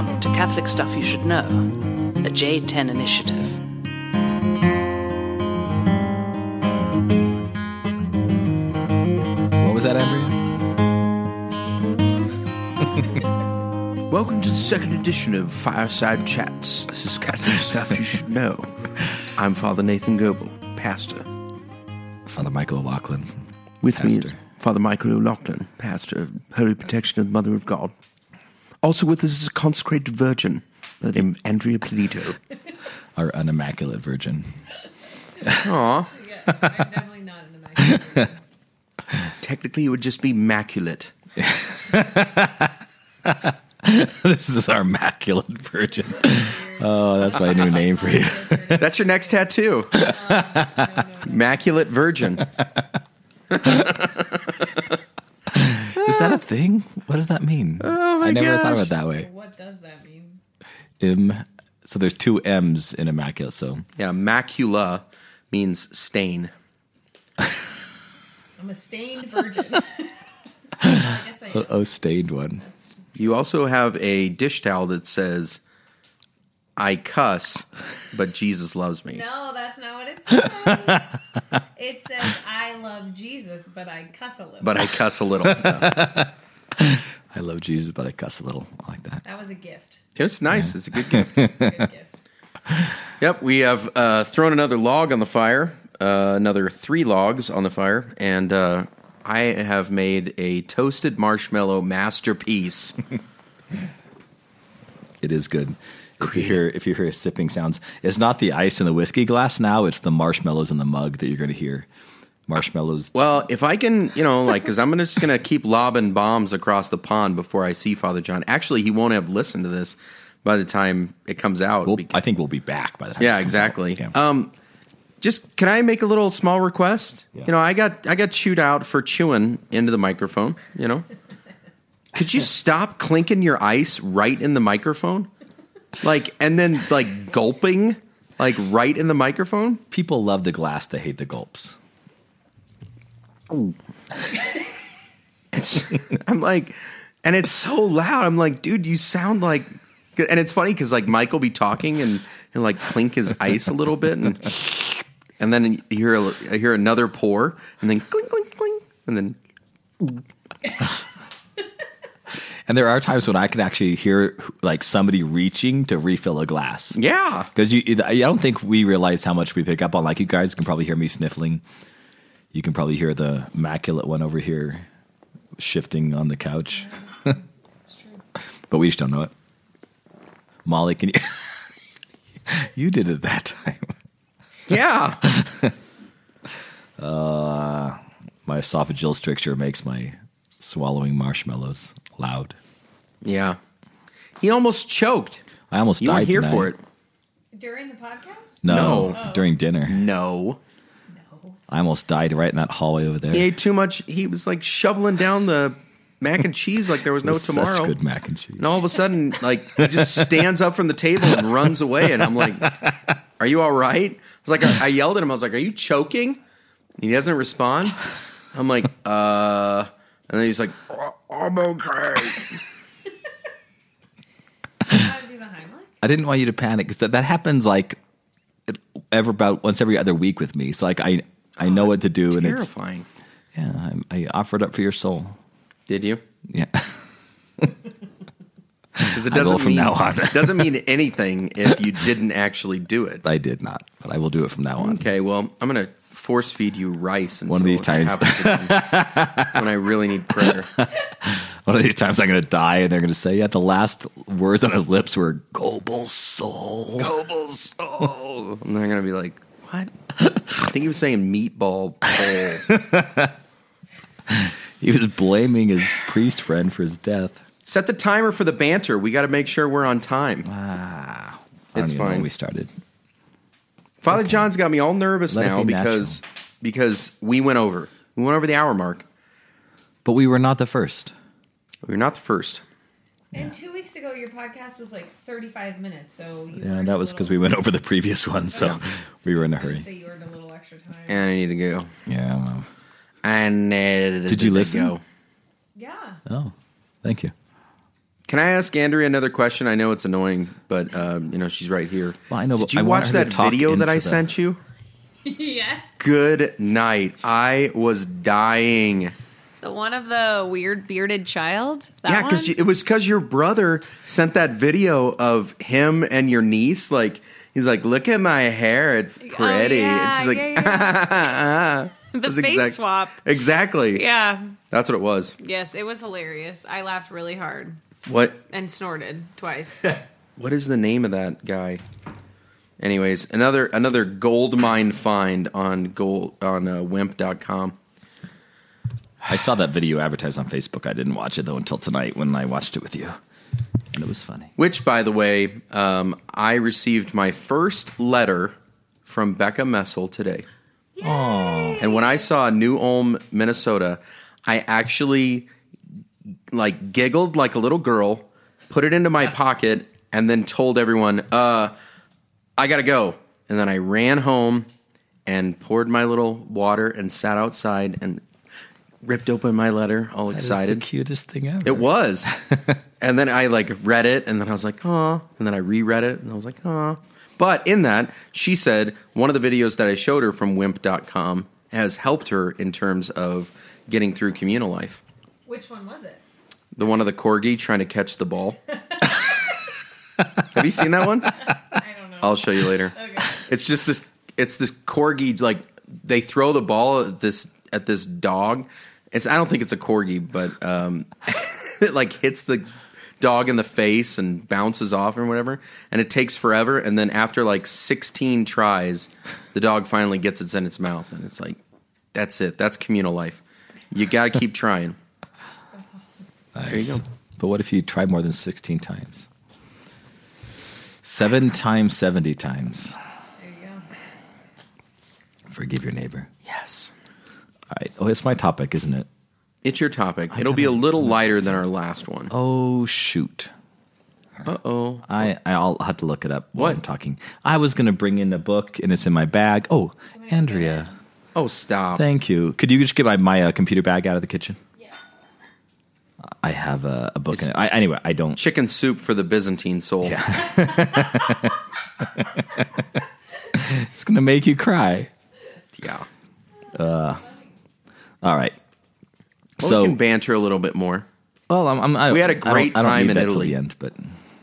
Welcome to Catholic Stuff You Should Know, a J10 initiative. What was that, Andrea? Welcome to the second edition of Fireside Chats. This is Catholic Stuff You Should Know. I'm Father Nathan Goebel, pastor. Father Michael O'Loughlin. With me is Father Michael O'Loughlin, pastor of Holy Protection of the Mother of God. Also with us is a consecrated virgin by the name of Andrea Polito. Our unimmaculate virgin. Aw. Yeah, I'm definitely not in the mag. Technically, it would just be maculate. this is our immaculate virgin. Oh, that's my new name for you. That's your next tattoo. Oh, maculate virgin. Is that a thing? What does that mean? Oh my I never thought of it that way. What does that mean? Im. So there's two M's in immaculate. So Yeah, macula means stain. I'm a stained virgin. I guess I am. oh, stained one. That's, You also have a dish towel that says, I cuss, but Jesus loves me. no, that's not what it says. it says I love Jesus, but I cuss a little. But I cuss a little. Yeah. I love Jesus, but I cuss a little. I like that. that was a gift. It's nice. It's a good gift. Good gift. Yep, we have uh, thrown another log on the fire, uh, another three logs on the fire, and uh, I have made a toasted marshmallow masterpiece. It is good. If you hear if you hear sipping sounds, it's not the ice in the whiskey glass now. It's the marshmallows in the mug that you're going to hear. Marshmallows. Well, if I can, you know, like, because I'm gonna, just going to keep lobbing bombs across the pond before I see Father John. Actually, he won't have listened to this by the time it comes out. We'll, bec- I think we'll be back by the time. yeah, this comes out. exactly. Yeah. Um, just can I make a little small request? Yeah. You know, I got I got chewed out for chewing into the microphone. You know, could you stop clinking your ice right in the microphone, like, and then like gulping, like right in the microphone? People love the glass; they hate the gulps. It's I'm like, and it's so loud. I'm like, dude, you sound like, and it's funny because like Mike will be talking and and like clink his ice a little bit, and and then you hear a, I hear another pour, and then clink clink clink, and then And there are times when I can actually hear like somebody reaching to refill a glass. yeah, Because you, I don't think we realize how much we pick up on. Like you guys can probably hear me sniffling. You can probably hear the immaculate one over here shifting on the couch, It's true. but we just don't know it. Molly, can you? you did it that time. yeah. uh, My esophageal stricture makes my swallowing marshmallows loud. Yeah. He almost choked. I almost You died weren't here tonight. for it. During the podcast? No, No. during dinner. No. No. I almost died right in that hallway over there. He ate too much. He was like shoveling down the mac and cheese like there was no It was tomorrow. Such good mac and cheese. And all of a sudden, like, he just stands up from the table and runs away. And I'm like, Are you all right? I was like, I, I yelled at him. I was like, Are you choking? And he doesn't respond. I'm like, Uh, and then he's like, "Oh, I'm okay. How to do the Heimlich? I didn't want you to panic because that, that happens like ever about once every other week with me. So like I I oh, know what to do and it's Terrifying. yeah I, I offered up for your soul. Did you? Yeah, Because it doesn't from mean now on. doesn't mean anything if you didn't actually do it. I did not, but I will do it from now on. Okay, well, I'm gonna force feed you rice until One of these times. when I really need prayer. One of these times I'm going to die and they're going to say, yeah, the last words on his lips were Goebel soul. Nobles. Soul, and they're gonna be like, "What?" I think he was saying meatball bowl. He was blaming his priest friend for his death. Set the timer for the banter. We got to make sure we're on time. I don't It's even know when fine. we started. Father John's got me all nervous Let now be because because we went over. We went over the hour mark. But we were not the first. We were not the first. And two weeks ago, your podcast was like 35 minutes. So you Yeah, that was because little- we went over the previous one, so we were in a hurry. Say you earned a little extra time. And I need to go. Yeah. well, And uh, Did you listen? Go. yeah. Oh, thank you. Can I ask Andrea another question? I know it's annoying, but um, you know she's right here. Well, I know, Did but you I watch that video that I the- sent you? yeah. Good night. I was dying. The one of the weird bearded child? That yeah, because it was because your brother sent that video of him and your niece. Like he's like, "Look at my hair, it's pretty," Oh, yeah, and she's like, yeah, the face exact- swap. "Exactly." Yeah. That's what it was. Yes, it was hilarious. I laughed really hard What and snorted twice. What is the name of that guy? Anyways, another another gold mine find on gold on uh, wimp.com. I saw that video advertised on Facebook. I didn't watch it though until tonight when I watched it with you, and it was funny. Which, by the way, um, I received my first letter from Becca Messel today. Oh. And when I saw New Ulm, Minnesota, I actually like giggled like a little girl, put it into my pocket, and then told everyone, uh, I gotta go. And then I ran home and poured my little water and sat outside and ripped open my letter, all That is excited. the cutest thing ever. It was. and then I like read it and then I was like, huh. And then I reread it and I was like, huh. But in that, she said one of the videos that I showed her from wimp.com has helped her in terms of getting through communal life. Which one was it? The one of the corgi trying to catch the ball. Have you seen that one? I don't know. I'll show you later. okay. It's just this. It's this corgi. Like they throw the ball at this at this dog. It's. I don't think it's a corgi, but um, it like hits the dog in the face and bounces off or whatever. And it takes forever. And then after like sixteen tries, the dog finally gets it in its mouth, and it's like, that's it. That's communal life. You got to keep trying. That's awesome. There you go. But what if you try more than sixteen times? Seven times, seventy times. There you go. Forgive your neighbor. Yes. All right. Oh, it's my topic, isn't it? It's your topic. It'll be a little lighter than our last one. Oh shoot. Uh oh. I I'll have to look it up while What? I'm talking. I was going to bring in a book and it's in my bag. Oh, Andrea, Oh, stop. thank you. Could you just get my my uh, computer bag out of the kitchen? Yeah. I have a, a book in it. I, anyway, I don't. Chicken soup for the Byzantine soul. It's going to make you cry. Yeah. All right. Well, so we can banter a little bit more. well, I'm, I'm, I, We had a I don't- great I don't time need in that till Italy. end, but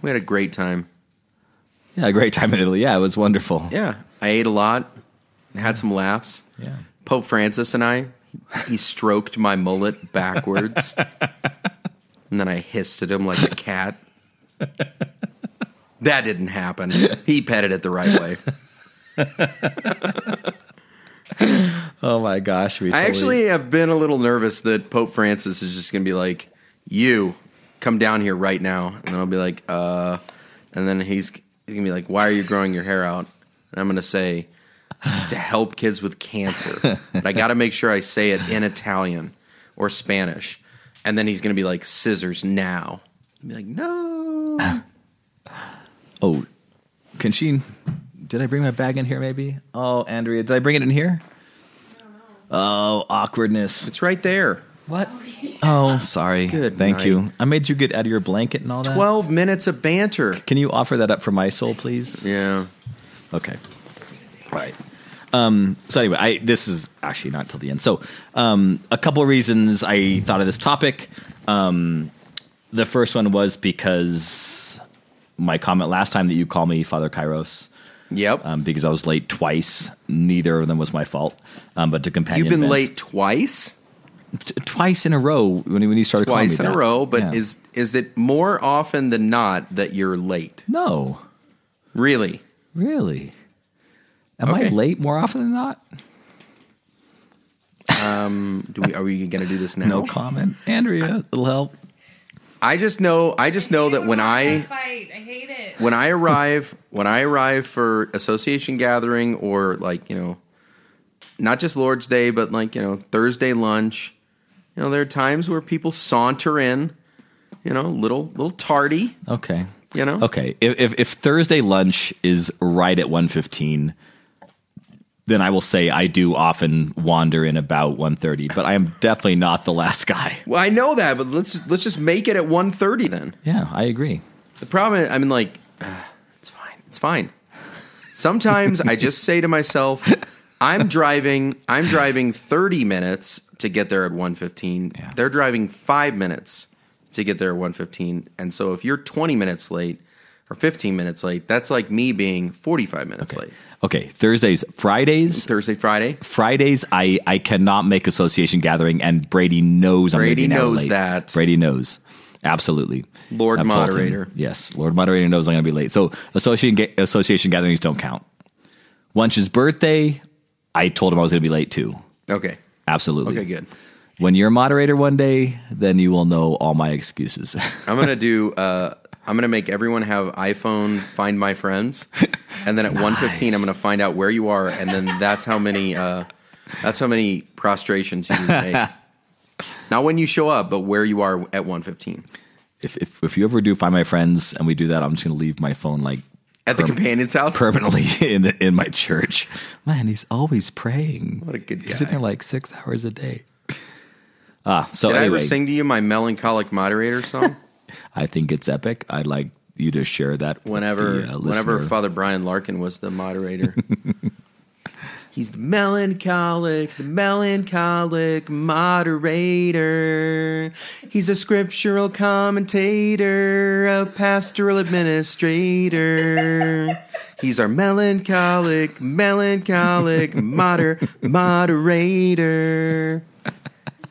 We had a great time. yeah, a great time in Italy. Yeah, it was wonderful. Yeah, I ate a lot, had some laughs. Yeah. Pope Francis and I, he stroked my mullet backwards, and then I hissed at him like a cat. That didn't happen. He petted it the right way. Oh my gosh, we I actually have been a little nervous that Pope Francis is just going to be like, "You come down here right now," and then I'll be like, "Uh," and then he's he's going to be like, "Why are you growing your hair out?" And I'm going to say, "To help kids with cancer." but I got to make sure I say it in Italian or Spanish, and then he's going to be like, "Scissors now." I'll be like, "No." Oh, can she? Did I bring my bag in here? Maybe. Oh, Andrea, did I bring it in here? Oh, awkwardness. It's right there. What? Oh, sorry. Good Thank night. you. I made you get out of your blanket and all that. Twelve minutes of banter. Can you offer that up for my soul, please? Yeah. Okay. All right. Um, so anyway, I this is actually not till the end. So um, a couple of reasons I thought of this topic. Um, the first one was because my comment last time that you call me Father Kairos. Yep. Um, because I was late twice. Neither of them was my fault. Um, but to companion You've been events- late twice. t- twice in a row when you, when you started calling twice in a row, but Yeah. is is it more often than not that you're late? no Really? really. Am I late more often than not? Do we are we going to do this now? No comment, Andrea. It'll help. I just know I just know that when I fight, I hate it. when I arrive when I arrive for association gathering or like, you know, not just Lord's Day, but like, you know, Thursday lunch, you know, there are times where people saunter in, you know, little little tardy, Okay. you know. Okay. If, if if Thursday lunch is right at one fifteen, then I will say I do often wander in about 1.30, but I am definitely not the last guy. Well, I know that, but let's let's just make it at 1.30 then. Yeah, I agree. The problem, is, I mean, like, uh, it's fine. It's fine. Sometimes I just say to myself, I'm driving. I'm driving 30 minutes to get there at 1:15. Yeah. They're driving five minutes to get there at 1:15. And so if you're 20 minutes late or 15 minutes late, that's like me being 45 minutes late. Okay, Thursdays, Fridays, Thursday, Friday. Fridays, I, I cannot make association gathering, and Brady knows I'm Brady gonna be an hour knows late. that. Brady knows. Absolutely. Lord I've moderator. Yes, Lord Moderator knows I'm going to be late. So association, association gatherings don't count. Wunsch's birthday, I told him I was going to be late too. Okay. Absolutely. Okay, good. When you're a moderator one day, then you will know all my excuses. I'm gonna do. Uh, I'm gonna make everyone have iPhone Find My Friends, and then at 1:15, I'm gonna find out where you are, and then that's how many. Uh, that's how many prostrations you make. Not when you show up, but where you are at 1:15 if, if if you ever do find my friends and we do that, I'm just going to leave my phone like at the perm- companion's house. permanently in the, in my church. Man, he's always praying. What a good guy. He's sitting there like six hours a day. Ah, so Did I ever sing to you my melancholic moderator song? I think it's epic. I'd like you to share that. with Whenever, the, uh, whenever. Father Brian Larkin was the moderator. He's the melancholic, the melancholic moderator. He's a scriptural commentator, a pastoral administrator. He's our melancholic, melancholic moder moderator.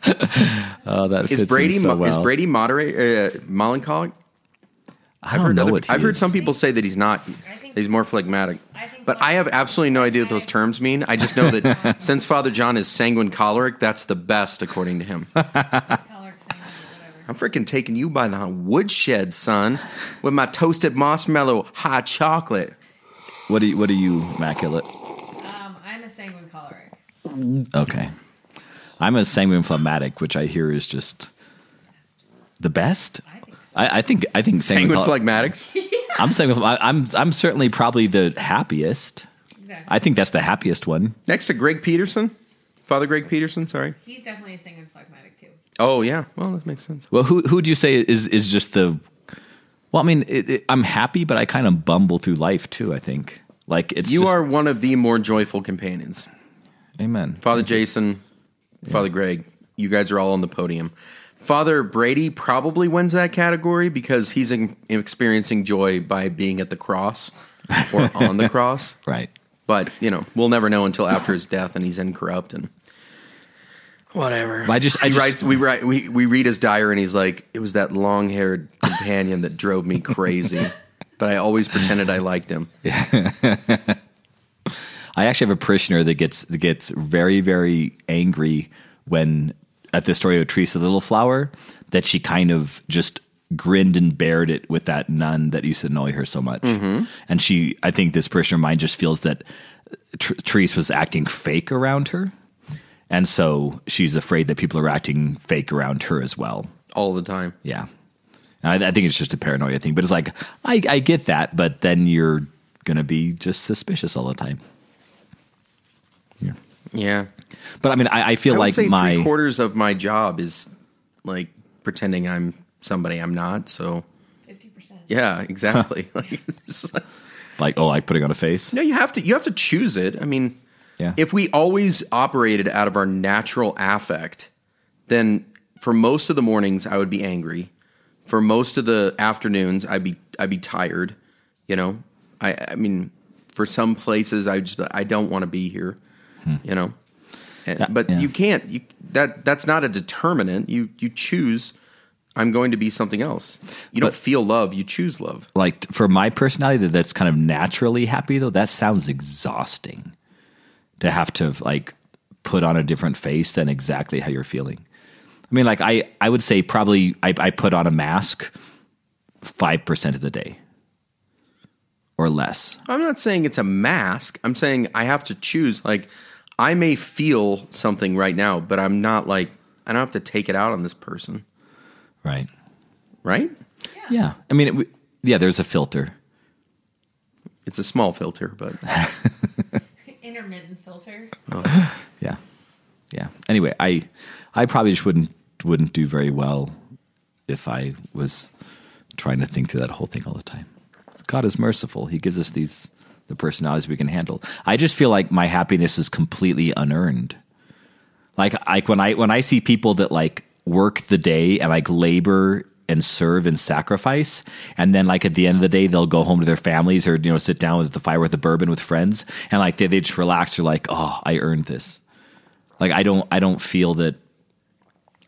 oh, that Is fits Brady so mo- is. Brady moderate uh, melancholic? I don't know other- what he I've heard some people say that he's not. He's more phlegmatic. I But I have absolutely no idea what those terms mean. I just know that since Father John is sanguine choleric, that's the best according to him. Color, same, whatever. I'm freaking taking you by the woodshed, son, with my toasted marshmallow hot chocolate. What do you, what are you, Immaculate? Um, I'm a sanguine choleric. Okay. I'm a sanguine phlegmatic, which I hear is just the best. I think so. I, I think I think Sanguine sanguine. phlegmatics. I'm sanguine. I- I'm I'm certainly probably the happiest. Exactly. I think that's the happiest one. Next to Greg Peterson, Father Greg Peterson. Sorry. He's definitely a sanguine phlegmatic too. Oh yeah. Well, that makes sense. Well, who who do you say is is just the? Well, I mean, it, it, I'm happy, but I kind of bumble through life too. I think like it's You just- are one of the more joyful companions. Amen. Father Jason, Father Greg, you guys are all on the podium. Father Brady probably wins that category because he's in, experiencing joy by being at the cross or on the cross. Right. But, you know, we'll never know until after his death and he's incorrupt and whatever. I just- I he just- writes, we, write, we, we read his diary and he's like, it was that long haired companion that drove me crazy. But I always pretended I liked him. I actually have a parishioner that gets that gets very very angry when at the story of Teresa the Little Flower that she kind of just grinned and bared it with that nun that used to annoy her so much, mm-hmm. and she I think this parishioner of mine just feels that Tr- Therese was acting fake around her, and so she's afraid that people are acting fake around her as well. All the time. Yeah. I, I think it's just a paranoia thing, but it's like I, I get that, but then you're gonna be just suspicious all the time. Yeah. Yeah. But I mean, I, I feel I like say my three quarters of my job is like pretending I'm somebody I'm not. So Fifty percent. yeah, exactly. like, like- like oh, like putting on a face. no, you have to you have to choose it. I mean, Yeah. if we always operated out of our natural affect, then for most of the mornings I would be angry. For most of the afternoons I'd be I'd be tired. You know, I I mean, for some places I just I don't want to be here. Hmm. You know. And- Yeah, but yeah. you can't. You, that that's not a determinant. You you choose. I'm going to be something else. You don't feel love. You choose love. Like for my personality, that that's kind of naturally happy though. That sounds exhausting to have to like put on a different face than exactly how you're feeling. I mean, like I I would say probably I, I put on a mask five percent of the day or less. I'm not saying it's a mask. I'm saying I have to choose. Like I may feel something right now, but I'm not like I don't have to take it out on this person, Right. right? Yeah. I mean, it, w- yeah. There's a filter. It's a small filter, but intermittent filter. Yeah, yeah. Anyway, I I probably just wouldn't wouldn't do very well if I was trying to think through that whole thing all the time. God is merciful; He gives us these the personalities we can handle. I just feel like my happiness is completely unearned. Like like when I when I see people that like work the day and like labor and serve and sacrifice and then like at the end of the day they'll go home to their families or you know sit down with the fire with the bourbon with friends and like they, they just relax they're like oh i earned this like i don't i don't feel that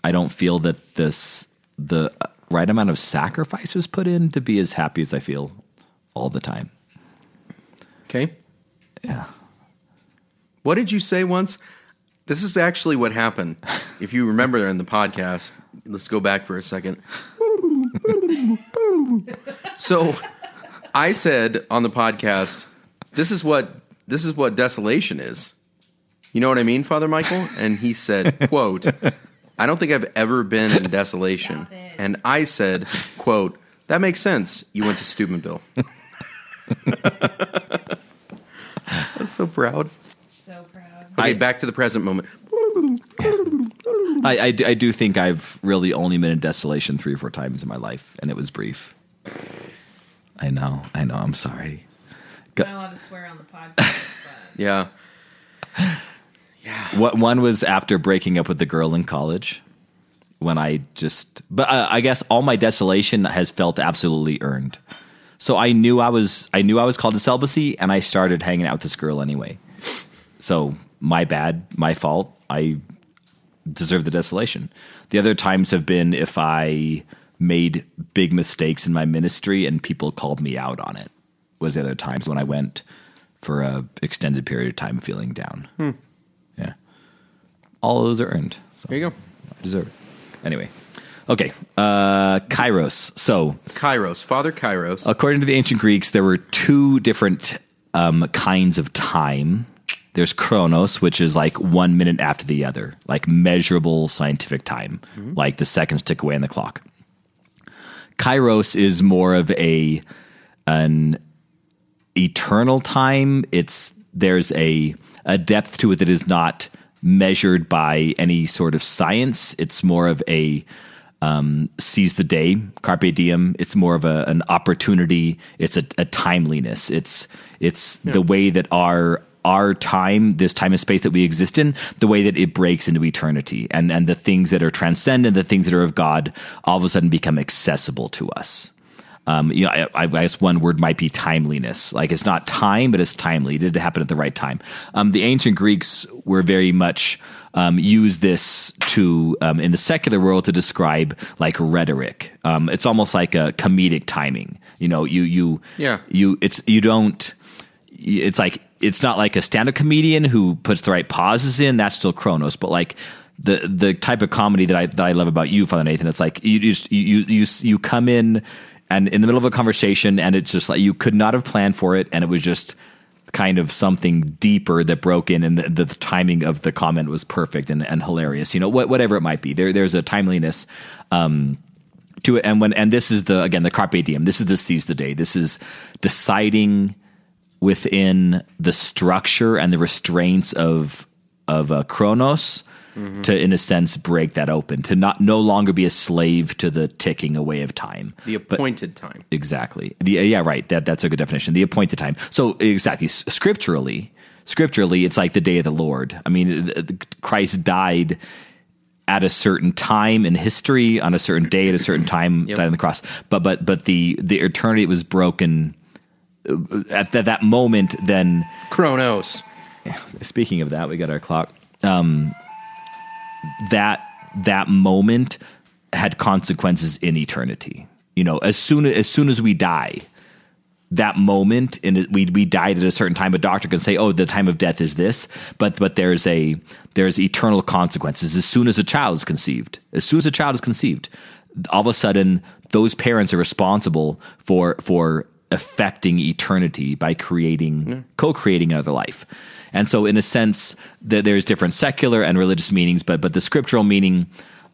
i don't feel that this the right amount of sacrifice was put in to be as happy as i feel all the time Okay. yeah What did you say once? This is actually what happened. If you remember in the podcast, let's go back for a second. so I said on the podcast, this is what this is what desolation is. You know what I mean, Father Michael? And he said, quote, I don't think I've ever been in desolation. And I said, quote, that makes sense. You went to Steubenville. I'm so proud. So proud. Okay, I- back to the present moment. I, I, do- I do think I've really only been in desolation three or four times in my life, and it was brief. I know, I know. I'm sorry. I'm not allowed to swear on the podcast, but Yeah. What one was after breaking up with the girl in college, when I just. But uh, I guess all my desolation has felt absolutely earned. So I knew I was, I knew I was called to celibacy, and I started hanging out with this girl anyway. So my bad, my fault. I deserve the desolation. The other times have been if I made big mistakes in my ministry and people called me out on it. Was the other times when I went for a extended period of time feeling down. Hmm. Yeah, all of those are earned. So There you go. I deserve it. Anyway, okay. Uh, Kairos. So Kairos, Father Kairos. According to the ancient Greeks, there were two different um, kinds of time. There's chronos, which is like one minute after the other, like measurable scientific time, like the seconds tick away on the clock. Kairos is more of a an eternal time. It's there's a a depth to it that is not measured by any sort of science. It's more of a um, seize the day, carpe diem. It's more of a, an opportunity. It's a, a timeliness. It's it's the way that our our time, this time and space that we exist in, the way that it breaks into eternity, and and the things that are transcendent, the things that are of God, all of a sudden become accessible to us. Um, you know, I, I guess one word might be timeliness. Like it's not time, but it's timely. It did happen at the right time. Um, the ancient Greeks were very much um, use this to um, in the secular world to describe like rhetoric. Um, it's almost like a comedic timing. You know, you you Yeah. you it's you don't. It's like it's not like a stand-up comedian who puts the right pauses in. That's still Chronos, but like the the type of comedy that I that I love about you, Father Nathan. It's like you just you you you come in and in the middle of a conversation, and it's just like you could not have planned for it, and it was just kind of something deeper that broke in, and the, the timing of the comment was perfect and, and hilarious. You know, what, whatever it might be, there there's a timeliness. Um, to it, and when and this is the again the carpe diem. This is the seize the day. This is deciding within the structure and the restraints of of uh, Chronos to, in a sense, break that open. To not no longer be a slave to the ticking away of time. the appointed time. Exactly. The, yeah, right. That that's a good definition. The appointed time. So exactly. Scripturally, scripturally, it's like the day of the Lord. I mean, Christ died at a certain time in history on a certain day at a certain time died on the cross. But but but the the eternity was broken uh, at that, that moment. Then Chronos. speaking of that, we got our clock. Um, that that moment had consequences in eternity. You know, as soon as soon as we die, that moment and we we died at a certain time. A doctor can say, "Oh, the time of death is this," but but there's a there's eternal consequences as soon as a child is conceived. As soon as a child is conceived, all of a sudden those parents are responsible for for affecting eternity by creating co-creating another life. And so, in a sense, that there's different secular and religious meanings, but but the scriptural meaning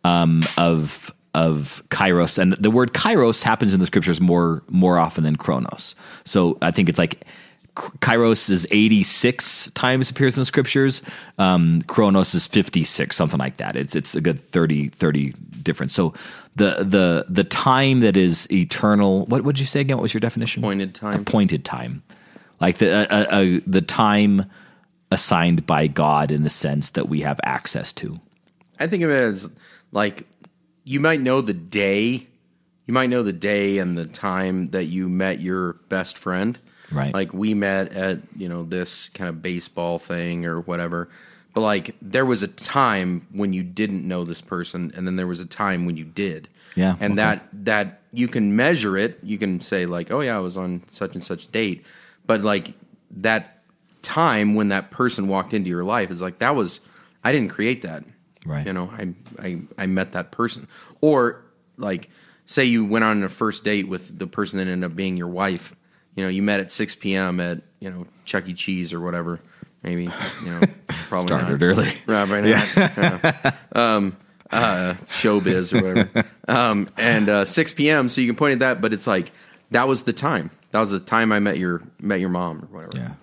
um, of of kairos and the word kairos happens in the scriptures more more often than chronos. So I think it's like Kairos is 86 times appears in the scriptures. Um, Chronos is 56, something like that. It's it's a good 30 30 difference. So the the the time that is eternal. What would you say again? What was your definition? Appointed time. Appointed time, like the uh, uh, uh, the time assigned by God in the sense that we have access to. I think of it as like you might know the day, you might know the day and the time that you met your best friend. Right. Like we met at, you know, this kind of baseball thing or whatever. But like there was a time when you didn't know this person and then there was a time when you did. Yeah, And okay. that that you can measure it. You can say like, "Oh yeah, I was on such and such date." But like that time when that person walked into your life is like that was I didn't create that. Right. You know, I I I met that person. Or like say you went on a first date with the person that ended up being your wife. You know, you met at 6 p.m. at, you know, Chuck E. Cheese or whatever. Maybe, you know, probably Started not. early. Right, right yeah. um, uh, showbiz or whatever. Um, and uh, 6 p.m. So you can point at that, but it's like that was the time. That was the time I met your met your mom or whatever. Yeah,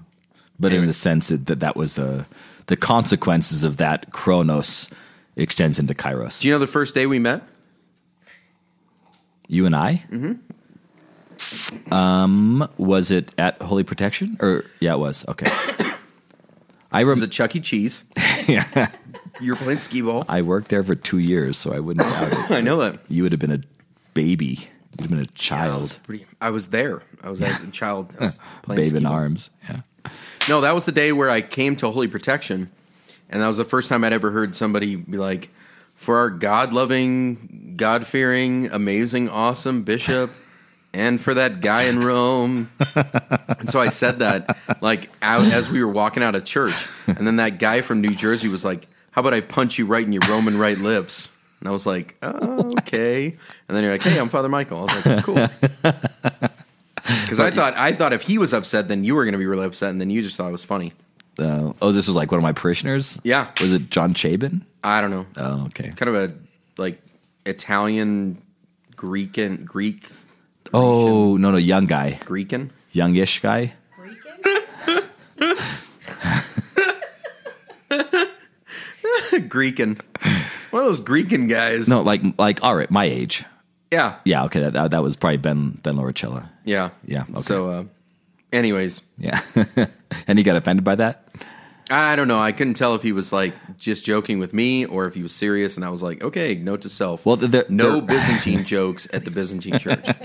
but in the sense that that, was uh, the consequences of that Chronos extends into Kairos. Do you know the first day we met? You and I. Mm-hmm. Um, was it at Holy Protection or yeah, it was okay. I was at Chuck E. Cheese. yeah. You were playing skee ball. I worked there for two years, so I wouldn't doubt it. I know that. You would have been a baby. You'd have been a I was child, pretty. I was there. I was as a child. I was babe in arms. Yeah. No, that was the day where I came to Holy Protection, and that was the first time I'd ever heard somebody be like, "For our God-loving, God-fearing, amazing, awesome bishop." And for that guy in Rome, and so I said that like out as we were walking out of church, and then that guy from New Jersey was like, "How about I punch you right in your Roman right lips?" And I was like, oh, "Okay." And then you're like, "Hey, I'm Father Michael." I was like, "Cool." Because I thought I thought if he was upset, then you were going to be really upset, and then you just thought it was funny. Uh, oh, this was like one of my parishioners. Yeah. Was it John Chabin? I don't know, Oh, okay. kind of a like Italian, Greek and Greek, Oh no, no, young guy, Greekan. youngish guy. Greekan. One of those Greekan guys. No, like like all right, my age. Yeah. Yeah, okay, that that, that was probably Ben Ben Loricella. Yeah. Yeah, okay. So, uh, anyways, Yeah, and he got offended by that. I don't know. I couldn't tell if he was like just joking with me or if he was serious. And I was like, okay, note to self. Well, there- no there- Byzantine jokes at the Byzantine church.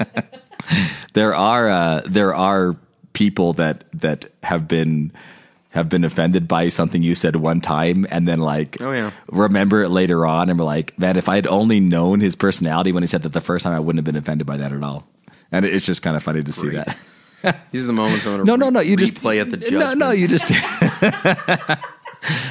There are uh, there are people that that have been have been offended by something you said one time and then like Oh, yeah. remember it later on and we're like man if I had only known his personality when he said that the first time I wouldn't have been offended by that at all and it's just kind of funny to see that These are the moments I want to no no no you just play at the joke. no judgment. no you just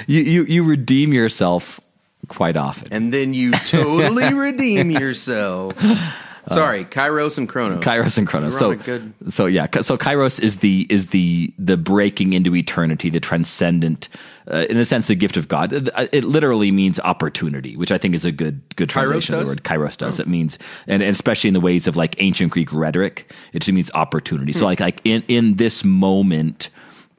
you, you you redeem yourself quite often and then you totally redeem yourself. Sorry, Kairos and Chronos. Kairos and Chronos. So, good- so yeah. So Kairos is the is the the breaking into eternity, the transcendent, uh, in a sense, the gift of God. It, it literally means opportunity, which I think is a good good translation of the word. Kairos does. It means, and, and especially in the ways of like ancient Greek rhetoric, it just means opportunity. Hmm. So like like in in this moment.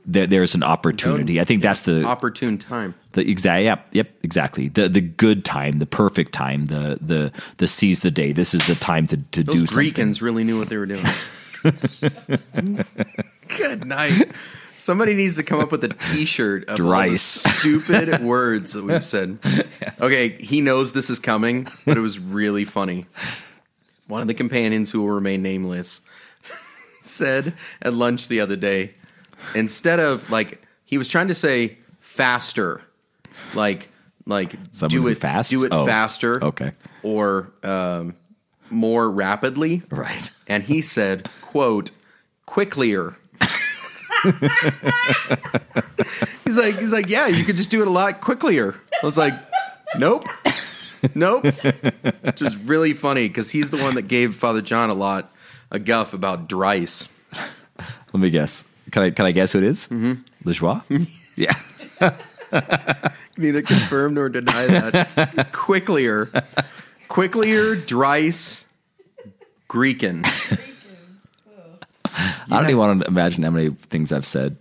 There, there's an opportunity. I think that's the Opportune time. The exact yep yep exactly the the good time the perfect time the the the seize the day this is the time to to Those do something Greekans really knew what they were doing. Good night. Somebody needs to come up with a T-shirt of all the stupid words that we've said. Okay, he knows this is coming, but it was really funny. One of the companions who will remain nameless said at lunch the other day, instead of like he was trying to say faster, like like Someone do it fasts? do it Oh, faster, okay. or um, more rapidly, Right. and he said, "quote quicklier." he's like, he's like, yeah, you could just do it a lot quicklier. I was like, nope, nope. Which was really funny because he's the one that gave Father John a lot a guff about Dryce. Let me guess. Can I can I guess who it is? Mm-hmm. Le Joie? yeah. Neither confirm nor deny that. quicklier, quicklier, Dryce, Greekan. I don't even want to imagine how many things I've said.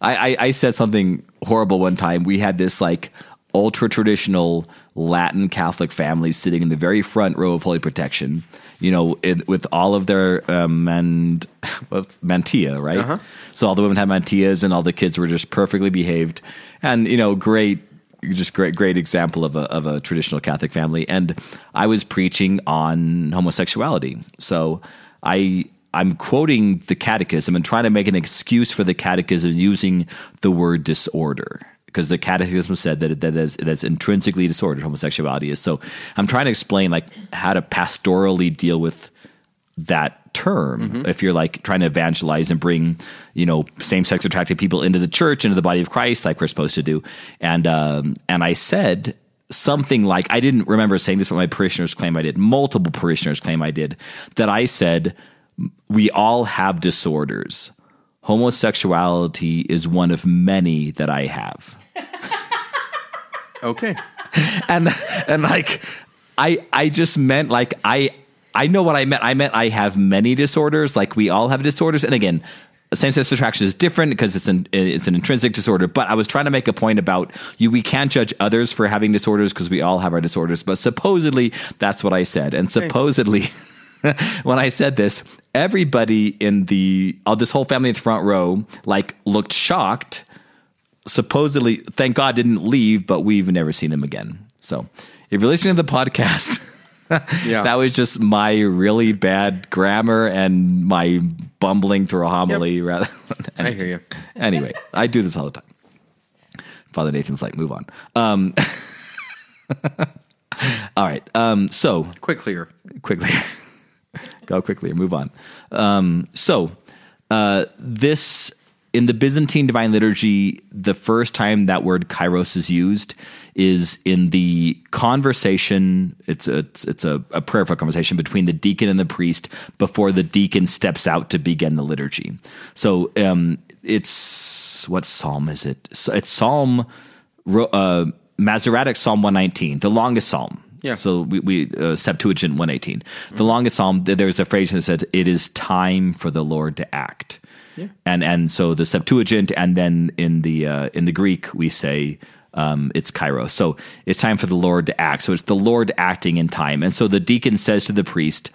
I, I, I said something horrible one time. We had this like ultra traditional Latin Catholic family sitting in the very front row of Holy Protection, you know, in, with all of their um, man, mantilla, right? Uh-huh. So all the women had mantillas and all the kids were just perfectly behaved. And, you know, great just great great example of a of a traditional Catholic family. And I was preaching on homosexuality. So I I'm quoting the catechism and trying to make an excuse for the catechism using the word disorder because the catechism said that that is that's intrinsically disordered homosexuality is. So I'm trying to explain like how to pastorally deal with that term. If you're like trying to evangelize and bring you know same-sex attracted people into the church into the body of christ like we're supposed to do. And um and i said something like i didn't remember saying this but my parishioners claim i did multiple parishioners claim i did that i said we all have disorders. Homosexuality is one of many that i have. Okay. and and like I I just meant like I I know what I meant. I meant I have many disorders. Like we all have disorders. And again, same sex attraction is different because it's an it's an intrinsic disorder. But I was trying to make a point about you. We can't judge others for having disorders because we all have our disorders. But supposedly that's what I said. And supposedly. when I said this, everybody in the uh, this whole family in the front row like looked shocked supposedly, thank God, didn't leave, but we've never seen them again. So if you're listening to the podcast, Yeah. that was just my really bad grammar and my bumbling through a homily. Rather, than I hear you. Anyway, I do this all the time. Father Nathan's like, move on. Um, all right. Um, so Quick clear. quickly go quickly or move on um, so uh, this in the byzantine divine liturgy the first time that word kairos is used is in the conversation it's a, it's, it's a, a prayerful conversation between the deacon and the priest before the deacon steps out to begin the liturgy so um, it's what psalm is it it's psalm uh, Masoretic Psalm 119, the longest psalm. Yeah. So we, we uh, Septuagint 118, the longest psalm. There's a phrase that says, "It is time for the Lord to act." Yeah. And and so the Septuagint, and then in the uh, in the Greek we say um, it's kairos. So it's time for the Lord to act. So it's the Lord acting in time. And so the deacon says to the priest,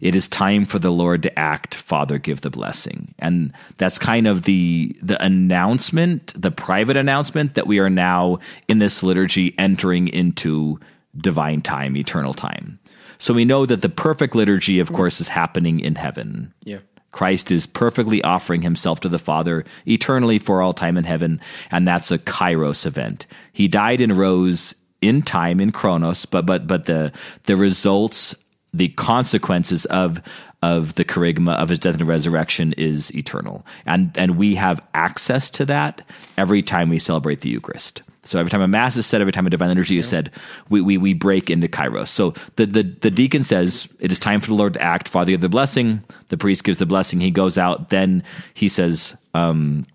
it is time for the Lord to act. Father, give the blessing. And that's kind of the the announcement, the private announcement that we are now in this liturgy entering into divine time, eternal time. So we know that the perfect liturgy, of course, is happening in heaven. Yeah. Christ is perfectly offering himself to the Father eternally for all time in heaven, and that's a kairos event. He died and rose in time in chronos, but but but the the results, the consequences of of the charisma of his death and resurrection is eternal, and and we have access to that every time we celebrate the Eucharist. So every time a mass is said, every time a divine liturgy is said, we, we, we break into kairos. So the, the, the deacon says, it is time for the Lord to act. Father, give the blessing. The priest gives the blessing. He goes out. Then he says, um,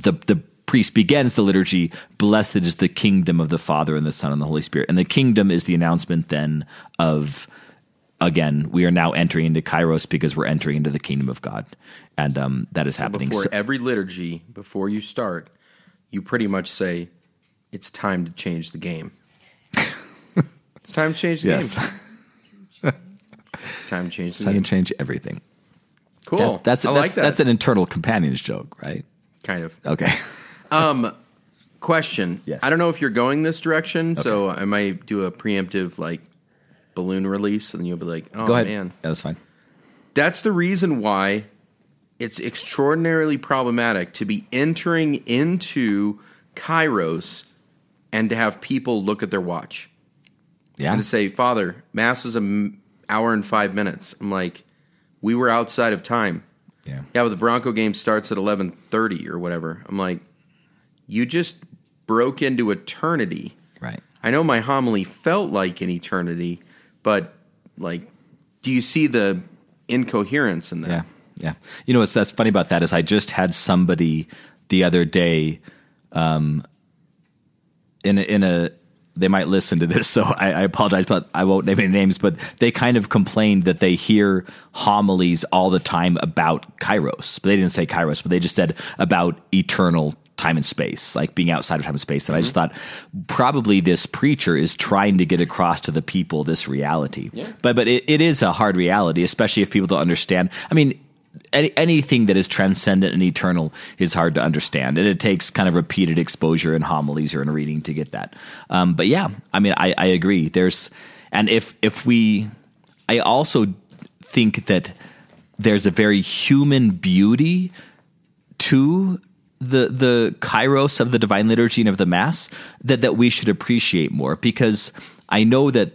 the, the priest begins the liturgy. Blessed is the kingdom of the Father and the Son and the Holy Spirit. And the kingdom is the announcement then of, again, we are now entering into kairos because we're entering into the kingdom of God. And um, that is happening. Before So- every liturgy, before you start, you pretty much say, "It's time to change the game." it's time to change the yes. game. Time to change the I game. can change everything. Cool. That- that's I that's, like that. that's an internal companions joke, right? kind of. Okay. um, Question. Yes. I don't know if you're going this direction, so I might do a preemptive like balloon release, and you'll be like, "Oh Go ahead. man." Yeah, that's fine. That's the reason why it's extraordinarily problematic to be entering into Kairos and to have people look at their watch Yeah. and to say, "Father, mass is an hour and five minutes." I'm like, "We were outside of time." yeah. Yeah, but the Bronco game starts at eleven thirty or whatever. I'm like, you just broke into eternity. Right. I know my homily felt like an eternity, but like, do you see the incoherence in that? Yeah. Yeah. You know what's that's funny about that is I just had somebody the other day um in a, in a they might listen to this, so I, I apologize, but I won't name any names. But they kind of complained that they hear homilies all the time about Kairos, but they didn't say Kairos, but they just said about eternal time and space, like being outside of time and space. And I just mm-hmm. thought probably this preacher is trying to get across to the people this reality. But but it, it is a hard reality, especially if people don't understand. I mean, any, anything that is transcendent and eternal is hard to understand, and it takes kind of repeated exposure in homilies or in reading to get that. Um, but yeah, I mean, I, I agree. There's, and if if we, I also think that there's a very human beauty to the the kairos of the divine liturgy and of the mass that that we should appreciate more because I know that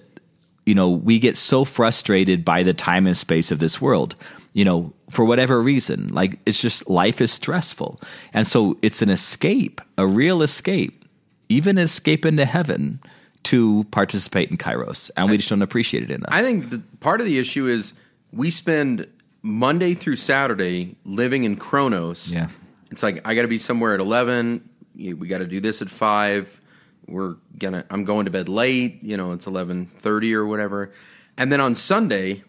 you know we get so frustrated by the time and space of this world you know for whatever reason like it's just life is stressful and so it's an escape a real escape even an escape into heaven to participate in kairos and we just don't appreciate it enough I think the, part of the issue is we spend Monday through Saturday living in Chronos. yeah It's like I got to be somewhere at eleven. We got to do this at five. We're gonna. I'm going to bed late. You know, it's eleven thirty or whatever. And then on Sunday,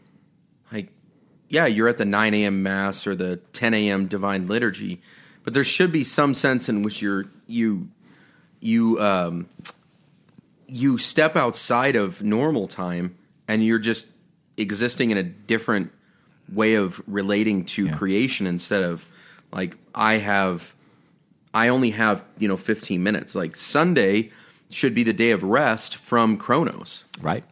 yeah, you're at the nine a.m. mass or the ten a.m. divine liturgy, but there should be some sense in which you're you you um you step outside of normal time and you're just existing in a different way of relating to creation instead of like I have I only have, you know, 15 minutes. Like Sunday should be the day of rest from Chronos. Right.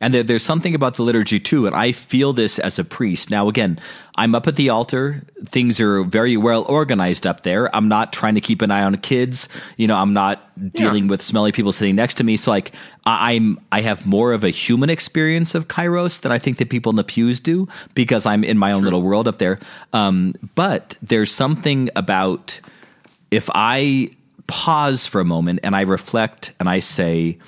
And there, there's something about the liturgy too, and I feel this as a priest. Now, again, I'm up at the altar. Things are very well organized up there. I'm not trying to keep an eye on kids. You know, I'm not dealing Yeah. with smelly people sitting next to me. So, like, I, I'm I have more of a human experience of Kairos than I think the people in the pews do because I'm in my own little world up there. Um, but there's something about if I pause for a moment and I reflect and I say,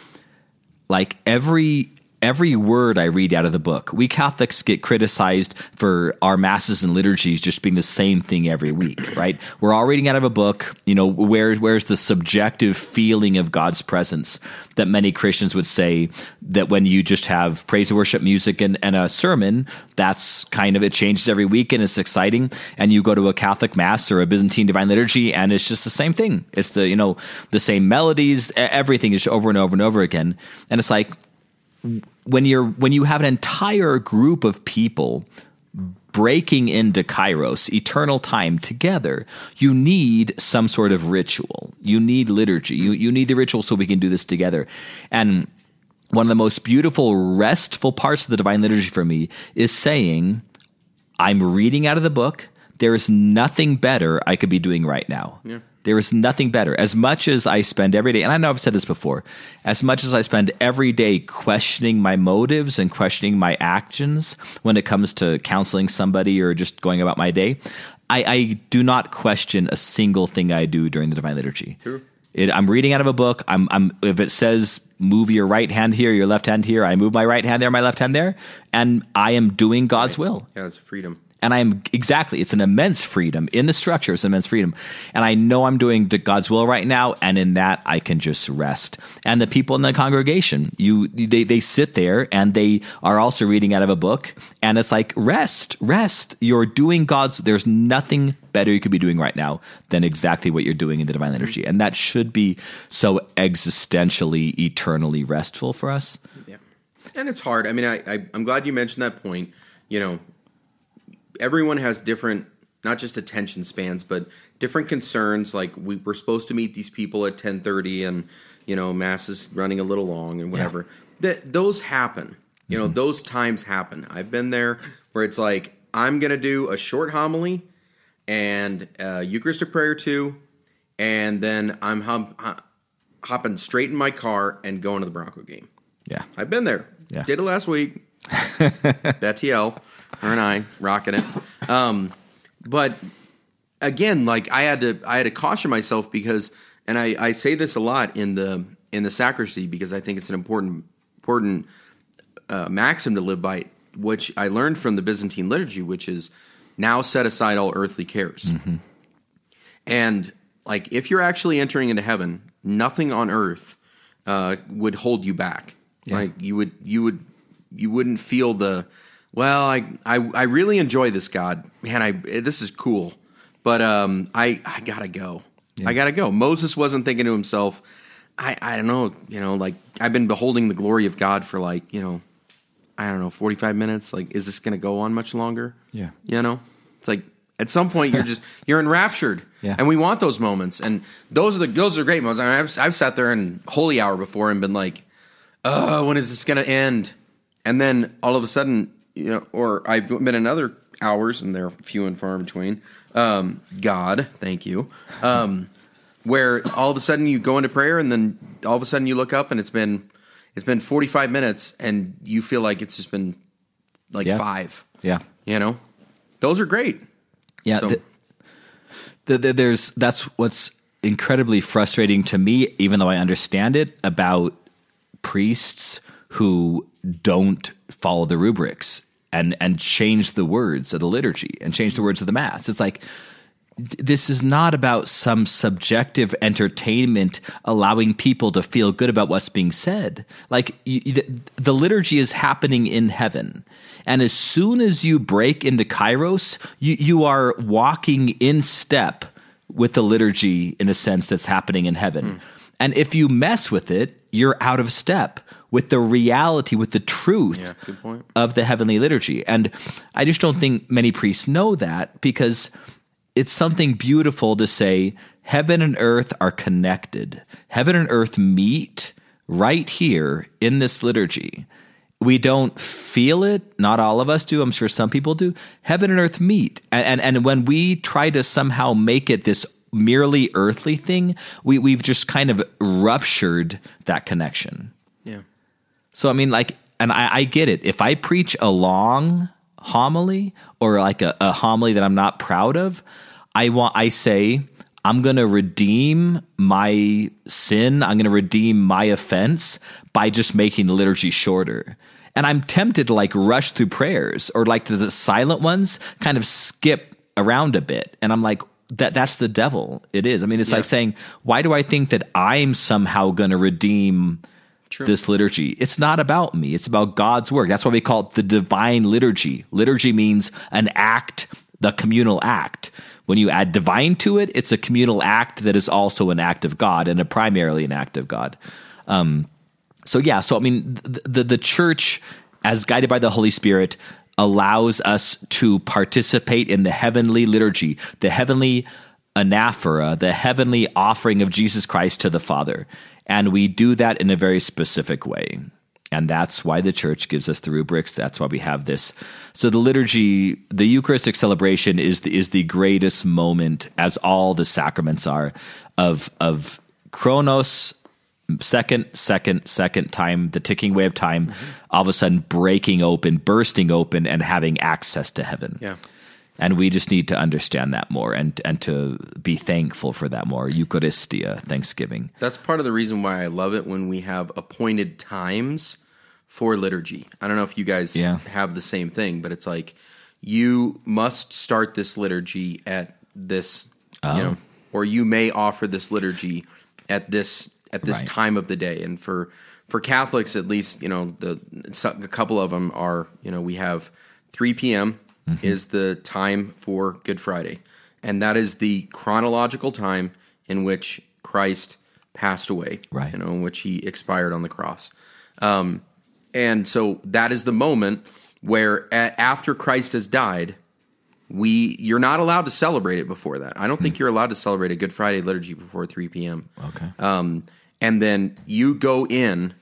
like every every word I read out of the book. We Catholics get criticized for our masses and liturgies just being the same thing every week, right? We're all reading out of a book. You know, where where's the subjective feeling of God's presence that many Christians would say that when you just have praise and worship music and, and a sermon, that's kind of it changes every week and it's exciting. And you go to a Catholic mass or a Byzantine divine liturgy and it's just the same thing. It's the, you know, the same melodies, everything is over and over and over again. And it's like, when you're when you have an entire group of people breaking into kairos eternal time together you need some sort of ritual. You need liturgy. You, you need the ritual so we can do this together. And one of the most beautiful restful parts of the divine liturgy for me is saying i'm reading out of the book there is nothing better i could be doing right now there is nothing better. As much as I spend every day, and I know I've said this before, as much as I spend every day questioning my motives and questioning my actions when it comes to counseling somebody or just going about my day, I, I do not question a single thing I do during the Divine Liturgy. True. It, I'm reading out of a book. I'm, I'm, if it says move your right hand here, your left hand here, I move my right hand there, my left hand there, and I am doing God's will Yeah, it's freedom. And I'm exactly it's an immense freedom in the structure it's immense freedom and I know I'm doing God's will right now and in that I can just rest and the people in the congregation you they they sit there and they are also reading out of a book and it's like rest rest you're doing God's there's nothing better you could be doing right now than exactly what you're doing in the divine liturgy and that should be so existentially eternally restful for us Yeah. And it's hard. I mean, I, I I'm glad you mentioned that point. You know, everyone has different not just attention spans, but different concerns. Like we, we're supposed to meet these people at ten thirty, and you know, mass is running a little long and whatever. That those happen. You know, mm-hmm. those times happen. I've been there where it's like I'm gonna do a short homily and uh, a Eucharistic prayer too, and then I'm hum, uh, hopping straight in my car and going to the Bronco game. yeah I've been there. Yeah. Did it last week. Betiel, her and I rocking it. Um, but again, like I had to, I had to caution myself because, and I, I say this a lot in the in the sacristy because I think it's an important important uh, maxim to live by, which I learned from the Byzantine liturgy, which is now set aside all earthly cares. And like if you're actually entering into heaven, nothing on earth uh, would hold you back. Like you would you would you wouldn't feel the well. I I, I really enjoy this God, man. I this is cool, but um, I I gotta go. I gotta go. Moses wasn't thinking to himself. I I don't know. You know, like I've been beholding the glory of God for like you know I don't know, 45 minutes. Like, is this going to go on much longer? Yeah. You know, it's like at some point you're just, you're enraptured. Yeah. And we want those moments. And those are the, those are great moments. I mean, I've, I've sat there in holy hour before and been like, oh, when is this going to end? And then all of a sudden, you know, or I've been in other hours and they're few and far in between. Um, God, thank you. Um, where all of a sudden you go into prayer and then all of a sudden you look up and it's been it's been 45 minutes and you feel like it's just been like Yeah. 5 Yeah. you know those are great Yeah, So- the, the, the- there's that's what's incredibly frustrating to me, even though I understand it about priests who don't follow the rubrics and and change the words of the liturgy and change the words of the mass. It's like this is not about some subjective entertainment allowing people to feel good about what's being said. Like you, the, the liturgy is happening in heaven. And as soon as you break into kairos, you, you are walking in step with the liturgy in a sense that's happening in heaven. Hmm. And if you mess with it, you're out of step with the reality, with the truth Yeah, of the heavenly liturgy. And I just don't think many priests know that because it's something beautiful to say heaven and earth are connected. Heaven and earth meet right here in this liturgy. We don't feel it. Not all of us do. I'm sure some people do. Heaven and earth meet. And, and, and when we try to somehow make it this merely earthly thing, we, we've just kind of ruptured that connection. yeah So I mean, like, and I, I get it. If I preach a long homily or like a, a homily that I'm not proud of, I want I say I'm going to redeem my sin. I'm going to redeem my offense by just making the liturgy shorter. And I'm tempted to like rush through prayers or like the, the silent ones kind of skip around a bit. And I'm like, that that's the devil. It is. I mean, it's like saying, why do I think that I'm somehow going to redeem this liturgy. It's not about me. It's about God's work. That's why we call it the divine liturgy. Liturgy means an act, the communal act. When you add divine to it, it's a communal act that is also an act of God and a primarily an act of God. Um, so yeah, so I mean, the, the the church, as guided by the Holy Spirit, allows us to participate in the heavenly liturgy, the heavenly anaphora, the heavenly offering of Jesus Christ to the Father, and we do that in a very specific way. And that's why the church gives us the rubrics. That's why we have this. So the liturgy, the Eucharistic celebration, is the, is the greatest moment, as all the sacraments are, of of chronos second, second, second time, the ticking way of time, mm-hmm. all of a sudden breaking open, bursting open, and having access to heaven. Yeah. And we just need to understand that more and and to be thankful for that more. Eucharistia, Thanksgiving. That's part of the reason why I love it when we have appointed times for liturgy. I don't know if you guys Yeah. have the same thing, but it's like you must start this liturgy at this, Oh. you know, or you may offer this liturgy at this at this Right. time of the day. And for for Catholics, at least, you know, the a couple of them are, you know, we have 3 p.m. Mm-hmm. is the time for Good Friday, and that is the chronological time in which Christ passed away, Right. You know, in which he expired on the cross. Um, and so that is the moment where a- after Christ has died, we you're not allowed to celebrate it before that. I don't think you're allowed to celebrate a Good Friday liturgy before 3 p.m. Okay. Um, and then you go in,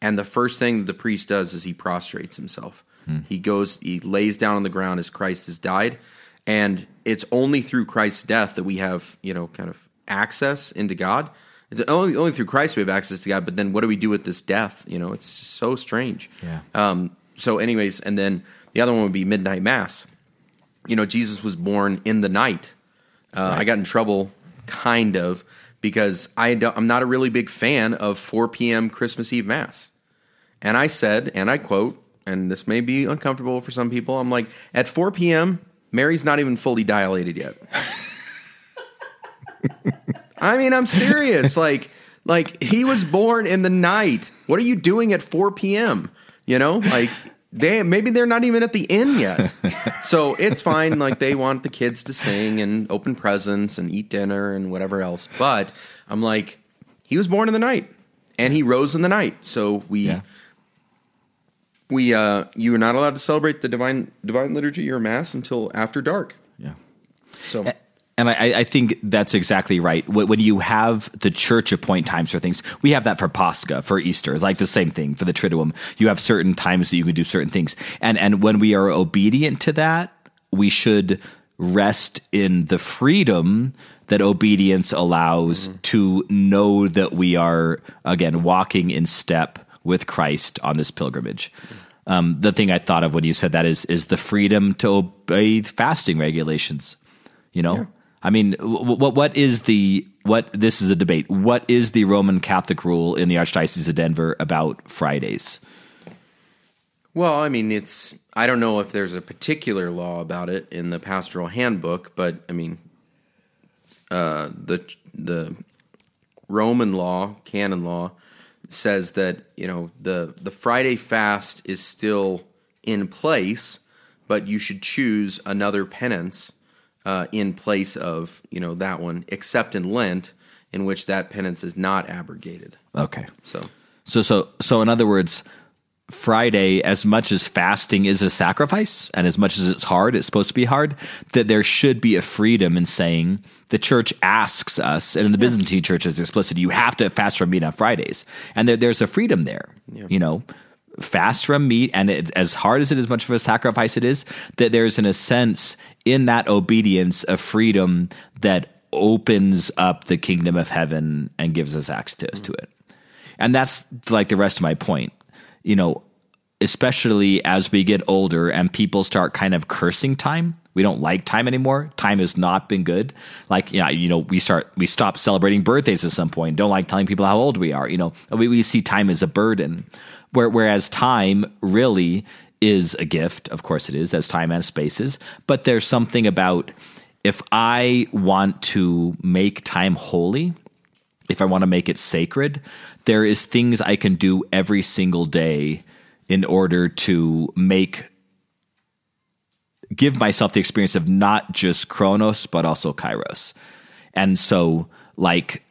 and the first thing that the priest does is he prostrates himself. He goes, he lays down on the ground as Christ has died, and it's only through Christ's death that we have, you know, kind of access into God. It's only only through Christ we have access to God. But then, what do we do with this death? You know, it's so strange. Yeah. Um, so, anyways, and then the other one would be midnight mass. You know, Jesus was born in the night. Uh, I got in trouble, kind of, because I don't, I'm not a really big fan of 4 p.m. Christmas Eve Mass. And I said, and I quote, and this may be uncomfortable for some people, I'm like, at 4 p.m., Mary's not even fully dilated yet. I mean, I'm serious. Like, Like he was born in the night. What are you doing at 4 p.m.? You know, like they maybe they're not even at the inn yet. so it's fine. Like they want the kids to sing and open presents and eat dinner and whatever else. But I'm like, he was born in the night and he rose in the night. So we Yeah. We uh you are not allowed to celebrate the divine divine liturgy or mass until after dark. Yeah. So And I, I think that's exactly right. When when you have the church appoint times for things, we have that for Pascha, for Easter. It's like the same thing for the Triduum. You have certain times that you can do certain things. And, and when we are obedient to that, we should rest in the freedom that obedience allows to know that we are, again, walking in step with Christ on this pilgrimage. Um, the thing I thought of when you said that is is the freedom to obey fasting regulations. You know, I mean, what what is the what? This is a debate. What is the Roman Catholic rule in the Archdiocese of Denver about Fridays? Well, I mean, it's I don't know if there's a particular law about it in the pastoral handbook, but I mean, uh, the the Roman law, canon law, says that you know the the Friday fast is still in place, but you should choose another penance uh, in place of you know that one, except in Lent, in which that penance is not abrogated. Okay, So so so so in other words. Friday, as much as fasting is a sacrifice, and as much as it's hard, it's supposed to be hard, that there should be a freedom in saying the church asks us, and in the Byzantine church is explicit, you have to fast from meat on Fridays. And there, there's a freedom there, you know, fast from meat, and it, as hard as it is, much of a sacrifice it is, that there's in a sense in that obedience a freedom that opens up the kingdom of heaven and gives us access to mm-hmm. it. And that's like the rest of my point. You know, especially as we get older and people start kind of cursing time. We don't like time anymore. Time has not been good. Like, yeah, you know, we start, we stop celebrating birthdays at some point. Don't like telling people how old we are. You know, we, we see time as a burden. Where, whereas time really is a gift. Of course it is, as time and space is. But there's something about if I want to make time holy, if I want to make it sacred, there is things I can do every single day in order to make give myself the experience of not just chronos but also kairos. And so like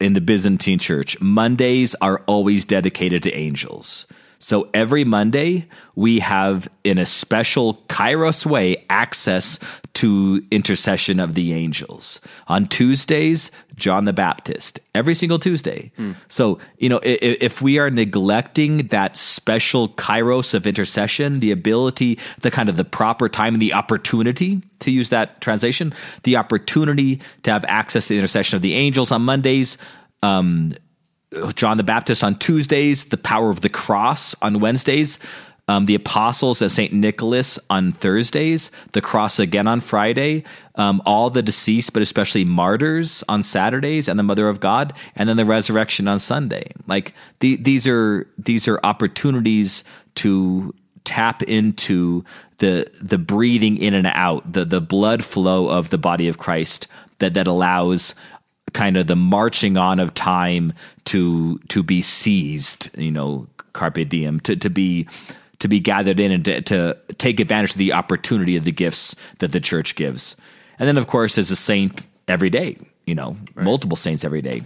in the Byzantine church, Mondays are always dedicated to angels. So every Monday, we have, in a special Kairos way, access to intercession of the angels. On Tuesdays, John the Baptist, every single Tuesday. So, you know, if, if we are neglecting that special Kairos of intercession, the ability, the kind of the proper time and the opportunity to use that translation, the opportunity to have access to the intercession of the angels on Mondays, um, John the Baptist on Tuesdays, the power of the cross on Wednesdays, um, the apostles and St. Nicholas on Thursdays, the cross again on Friday, um, all the deceased, but especially martyrs on Saturdays, and the Mother of God, and then the resurrection on Sunday. Like the, these are these are opportunities to tap into the the breathing in and out, the the blood flow of the body of Christ that that allows kind of the marching on of time to to be seized, you know, carpe diem, to to be to be gathered in and to, to take advantage of the opportunity of the gifts that the church gives. And then, of course, as a saint every day, you know, multiple saints every day.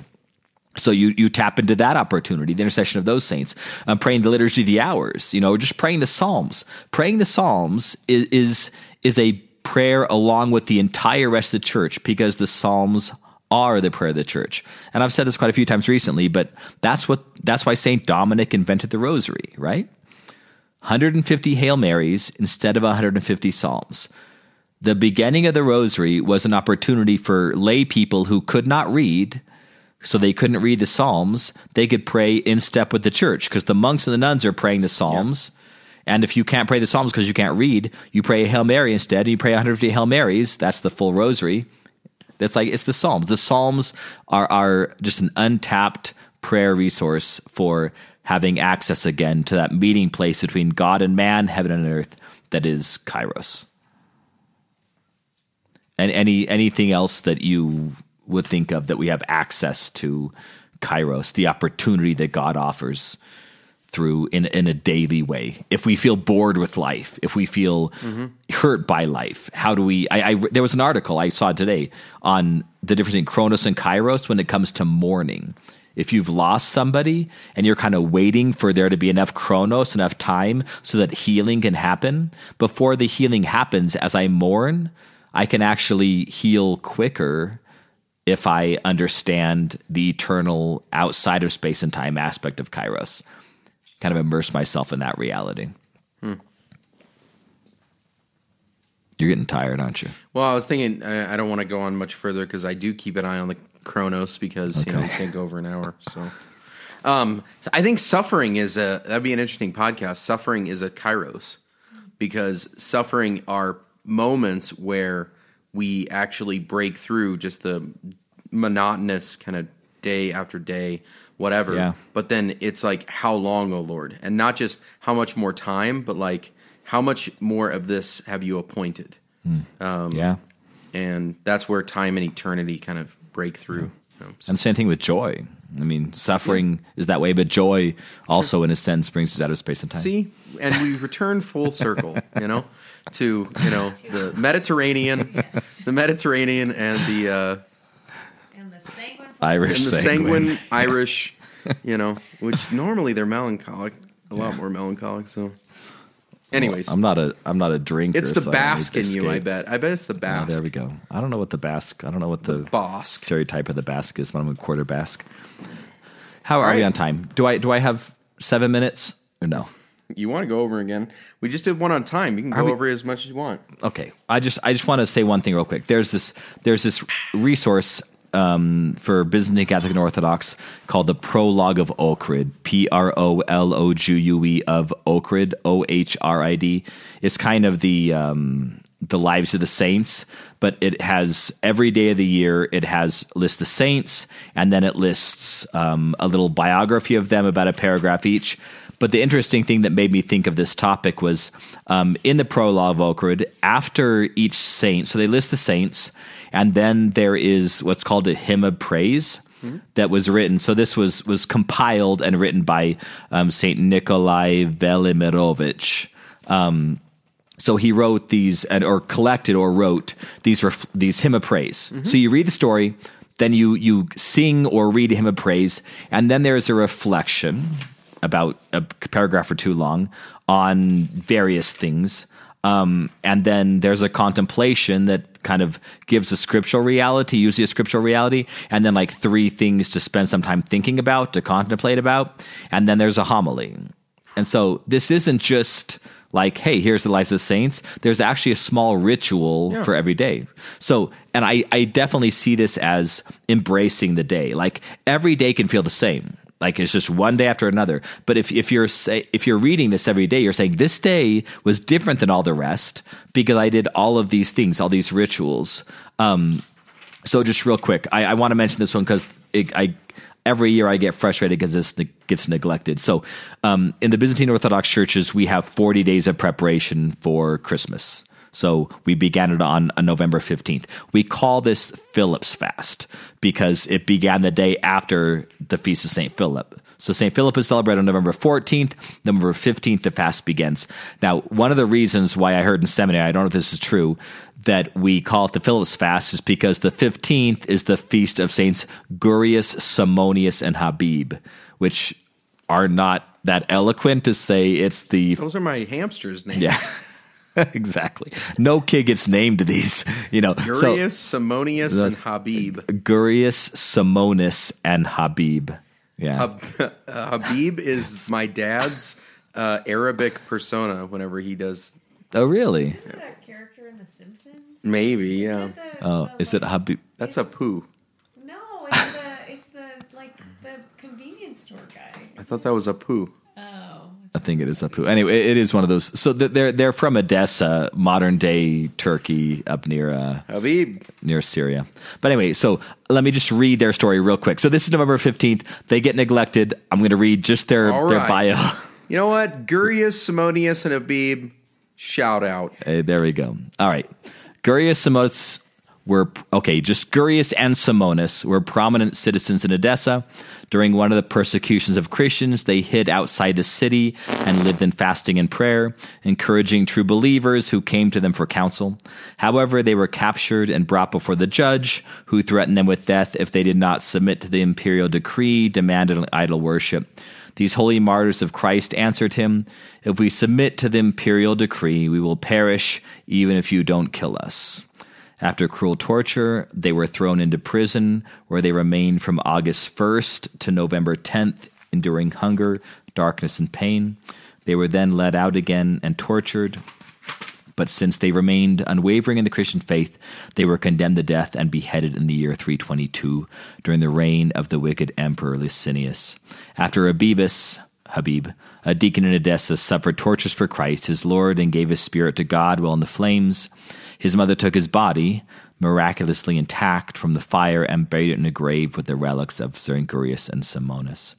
So you you tap into that opportunity, the intercession of those saints. Um, praying the liturgy of the hours, you know, just praying the psalms. Praying the psalms is is is a prayer along with the entire rest of the church because the psalms are the prayer of the church. And I've said this quite a few times recently, but that's what that's why Saint Dominic invented the rosary, right? 150 Hail Marys instead of 150 Psalms. The beginning of the rosary was an opportunity for lay people who could not read, so they couldn't read the Psalms, they could pray in step with the church because the monks and the nuns are praying the Psalms. And if you can't pray the Psalms because you can't read, you pray a Hail Mary instead, and you pray 150 Hail Marys. That's the full rosary. That's like it's the Psalms. The Psalms are are just an untapped prayer resource for having access again to that meeting place between God and man, heaven and earth, that is Kairos. And any anything else that you would think of that we have access to kairos, the opportunity that God offers through in in a daily way. If we feel bored with life, if we feel hurt by life, how do we? I, I there was an article I saw today on the difference between Chronos and Kairos when it comes to mourning. If you've lost somebody and you're kind of waiting for there to be enough Chronos, enough time so that healing can happen, before the healing happens, as I mourn, I can actually heal quicker if I understand the eternal outside of space and time aspect of Kairos kind of immerse myself in that reality. You're getting tired, aren't you? Well, I was thinking I, I don't want to go on much further because I do keep an eye on the Chronos because you know Okay. you can't go over an hour. So, um, so I think suffering is a that'd be an interesting podcast. Suffering is a Kairos because suffering are moments where we actually break through just the monotonous kind of day after day, whatever. Yeah. But then it's like, how long, O Lord? And not just how much more time, but like, how much more of this have you appointed? yeah. And that's where time and eternity kind of break through. you know, so- And same thing with joy. I mean, suffering is that way, but joy also, in a sense, brings us out of space and time. See, and we return full circle, you know, to you know the Mediterranean, Yes. the Mediterranean, and the uh, And the sanguine. Irish and the sanguine. sanguine Irish, you know, which normally they're melancholic, a lot more melancholic. So, anyways, I'm not a I'm not a drinker. it's the so I don't need Basque in you. I bet. I bet it's the Oh, Basque. there we go. I don't know what the Basque. I don't know what the, Basque. stereotype of the Basque is, but I'm a quarter Basque. How are All we on time? Do I do I have seven minutes or no? You want to go over again? We just did one on time. You can Are go we- over as much as you want. okay i just i just want to say one thing real quick there's this there's this resource um, for byzantine catholic and orthodox called the prologue of Ohrid p-r-o-l-o-g-u-e of ochrid o-h-r-i-d it's kind of the um, the lives of the saints but it has every day of the year it has lists the saints and then it lists um, a little biography of them about a paragraph each. But the interesting thing that made me think of this topic was um, in the prologue of Ohrid, after each saint, so they list the saints, and then there is what's called a hymn of praise that was written. So this was was compiled and written by um, Saint Nikolai Velimirovich. Um, so he wrote these, or collected or wrote these ref, these hymn of praise. So you read the story, then you you sing or read a hymn of praise, and then there's a reflection about a paragraph or two long on various things. Um, and then there's a contemplation that kind of gives a scriptural reality, usually a scriptural reality, and then like three things to spend some time thinking about, to contemplate about, and then there's a homily. And so this isn't just like, hey, here's the lives of the saints. There's actually a small ritual for every day. So, and I, I definitely see this as embracing the day. Like every day can feel the same. Like it's just one day after another. But if, if you're say, if you're reading this every day, you're saying this day was different than all the rest because I did all of these things, all these rituals. Um, so just real quick, I, I want to mention this one because I every year I get frustrated because this ne- gets neglected. So um, in the Byzantine Orthodox churches, we have 40 days of preparation for Christmas. So we began it on, on November 15th. We call this Philip's fast because it began the day after the feast of St. Philip. So St. Philip is celebrated on November 14th. November 15th, the fast begins. Now, one of the reasons why I heard in seminary, I don't know if this is true, that we call it the Philip's fast is because the 15th is the feast of Saints Gurius, Simonius, and Habib, which are not that eloquent to say it's the Those are my hamsters' names. yeah. exactly. No kid gets named these, you know. So Gurius, Simonius, and Habib. Gurius, Simonis, and Habib. Yeah. Hab- uh, Habib is my dad's uh, Arabic persona whenever he does. oh, really? Isn't that a character in The Simpsons? Maybe, yeah. Is that the, Oh, the, is it Habib? That's Apu. No, it's the it's the like the convenience store guy. I thought that was Apu. Oh, I think it is Apu. Anyway, it is one of those. So they're they're from Edessa, modern day Turkey, up near uh, Habib. near Syria. But anyway, so let me just read their story real quick. So this is November fifteenth. They get neglected. I'm going to read just their their bio. You know what? Gurius, Simonius, and Habib. Shout out. Hey, there we go. All right. Gurius Samos were okay. Just Gurius and Simonis were prominent citizens in Edessa. During one of the persecutions of Christians, they hid outside the city and lived in fasting and prayer, encouraging true believers who came to them for counsel. However, they were captured and brought before the judge, who threatened them with death if they did not submit to the imperial decree demanding idol worship. These holy martyrs of Christ answered him, If we submit to the imperial decree, we will perish, even if you don't kill us. After cruel torture, they were thrown into prison, where they remained from August 1st to November 10th, enduring hunger, darkness, and pain. They were then let out again and tortured. But since they remained unwavering in the Christian faith, they were condemned to death and beheaded in the year 322 during the reign of the wicked emperor Licinius. After Abibus, Habib, a deacon in Edessa, suffered tortures for Christ, his Lord, and gave his spirit to God while in the flames. His mother took his body, miraculously intact, from the fire and buried it in a grave with the relics of Zerngurius and Simonis.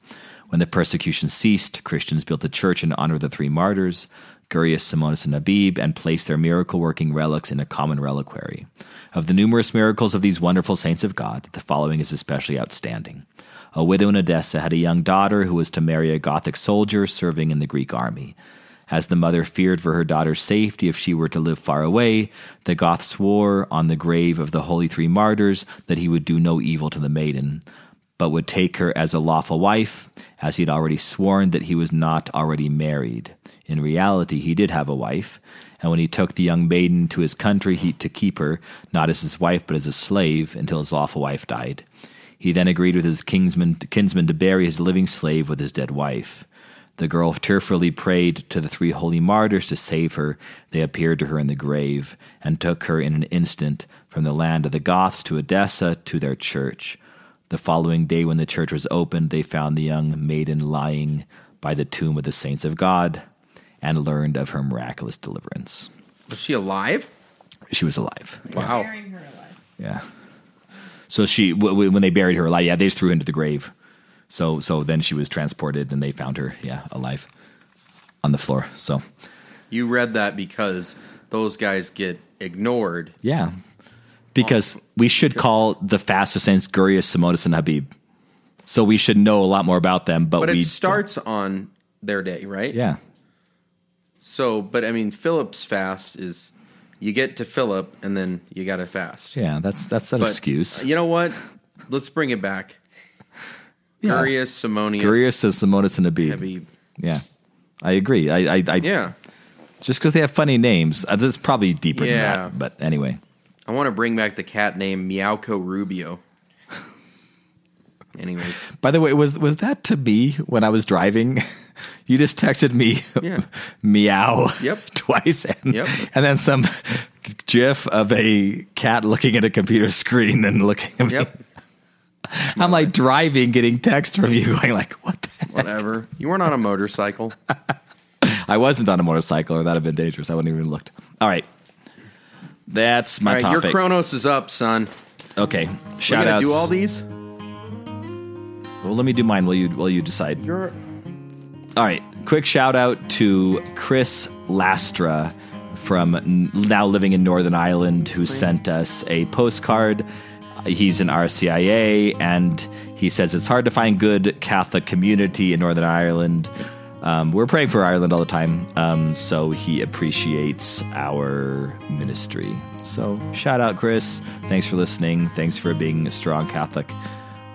When the persecution ceased, Christians built a church in honor of the three martyrs, Gurius, Simonis, and Abib, and placed their miracle working relics in a common reliquary. Of the numerous miracles of these wonderful saints of God, the following is especially outstanding. A widow in Edessa had a young daughter who was to marry a Gothic soldier serving in the Greek army. As the mother feared for her daughter's safety if she were to live far away, the Goth swore on the grave of the Holy Three Martyrs that he would do no evil to the maiden, but would take her as a lawful wife, as he had already sworn that he was not already married. In reality, he did have a wife, and when he took the young maiden to his country he, to keep her, not as his wife but as a slave, until his lawful wife died. He then agreed with his kinsman, kinsman to bury his living slave with his dead wife. The girl tearfully prayed to the three holy martyrs to save her. They appeared to her in the grave and took her in an instant from the land of the Goths to Edessa to their church. The following day, when the church was opened, they found the young maiden lying by the tomb of the saints of God and learned of her miraculous deliverance. Was she alive? She was alive. Wow. Burying her alive. Yeah. So she, w- when they buried her alive, yeah, they just threw her into the grave. So, so then she was transported, and they found her, yeah, alive on the floor. So, You read that because those guys get ignored. yeah, because we should call the fast of saints Gurius, Simonis, and Habib. So we should know a lot more about them. But, But it starts on their day, right? yeah, So, but I mean, Philip's fast is you get to Philip and then you got to fast. yeah. That's that's an But excuse. You know what? Let's bring it back. Yeah. Gurius, Simonius, Gurius is Simonis and. Habib. Yeah, I agree. I, I, I Yeah. just because they have funny names, uh, this is probably deeper Yeah. than that. But anyway, I want to bring back the cat named Meowco Rubio. Anyways, By the way, was was that to me when I was driving? you just texted me Yeah. meow Yep. twice and, Yep. and then some gif of a cat looking at a computer screen and looking at me. yep, I'm like driving, getting texts from you going like, what the heck? whatever. You weren't on a motorcycle. I wasn't on a motorcycle or that'd have been dangerous. I wouldn't even looked. All right. That's my All right, your topic. Chronos is up, son. okay. Shout out. do all these. Well, let me do mine Will you Will you decide. You're All right. Quick shout out to Chris Lastra from now living in Northern Ireland who sent us a postcard. He's an RCIA and he says it's hard to find good Catholic community in Northern Ireland. Um, we're praying for Ireland all the time, um, so he appreciates our ministry. So shout out, Chris. Thanks for listening. Thanks for being a strong Catholic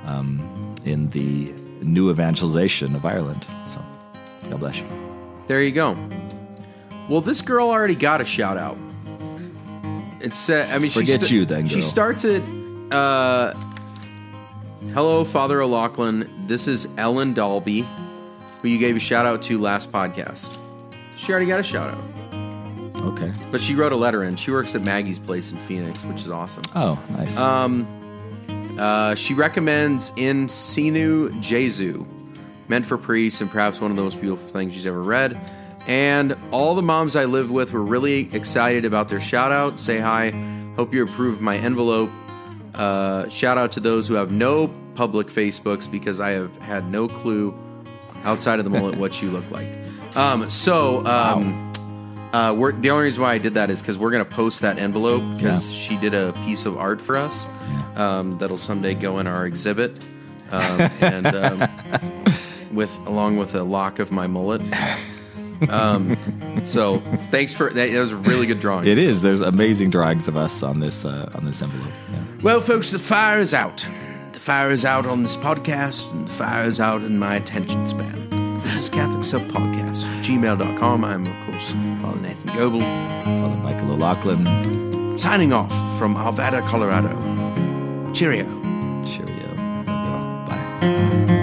um, in the new evangelization of Ireland. So God bless you. There you go. Well, this girl already got a shout out. It's uh, I mean, she Forget you then, She girl. starts it. Uh, Hello, Father O'Loughlin. This is Ellen Dalby, who you gave a shout out to last podcast. She already got a shout out, Okay. but she wrote a letter in. She works at Maggie's place in Phoenix, which is awesome. Oh, nice. Um, Uh, she recommends In Sinu Jesu, meant for priests and perhaps one of the most beautiful things she's ever read. And all the moms I lived with were really excited about their shout out. Say hi. Hope you approve my envelope. Uh, shout out to those who have no public Facebooks because I have had no clue outside of the mullet what you look like. Um, so, um, Uh, we're, the only reason why I did that is because we're going to post that envelope because Yeah. she did a piece of art for us um, that'll someday go in our exhibit, um, and um, with along with a lock of my mullet. Um, so thanks for that. That was a really good drawing. It is. There's amazing drawings of us on this uh, on this envelope. Yeah. Well, folks, the fire is out. The fire is out on this podcast, and the fire is out in my attention span. This is Catholic Sub Podcast, gmail.com. I'm, of course, Father Nathan Goebel, Father Michael O'Loughlin. signing off from Arvada, Colorado. Cheerio. Cheerio. Bye.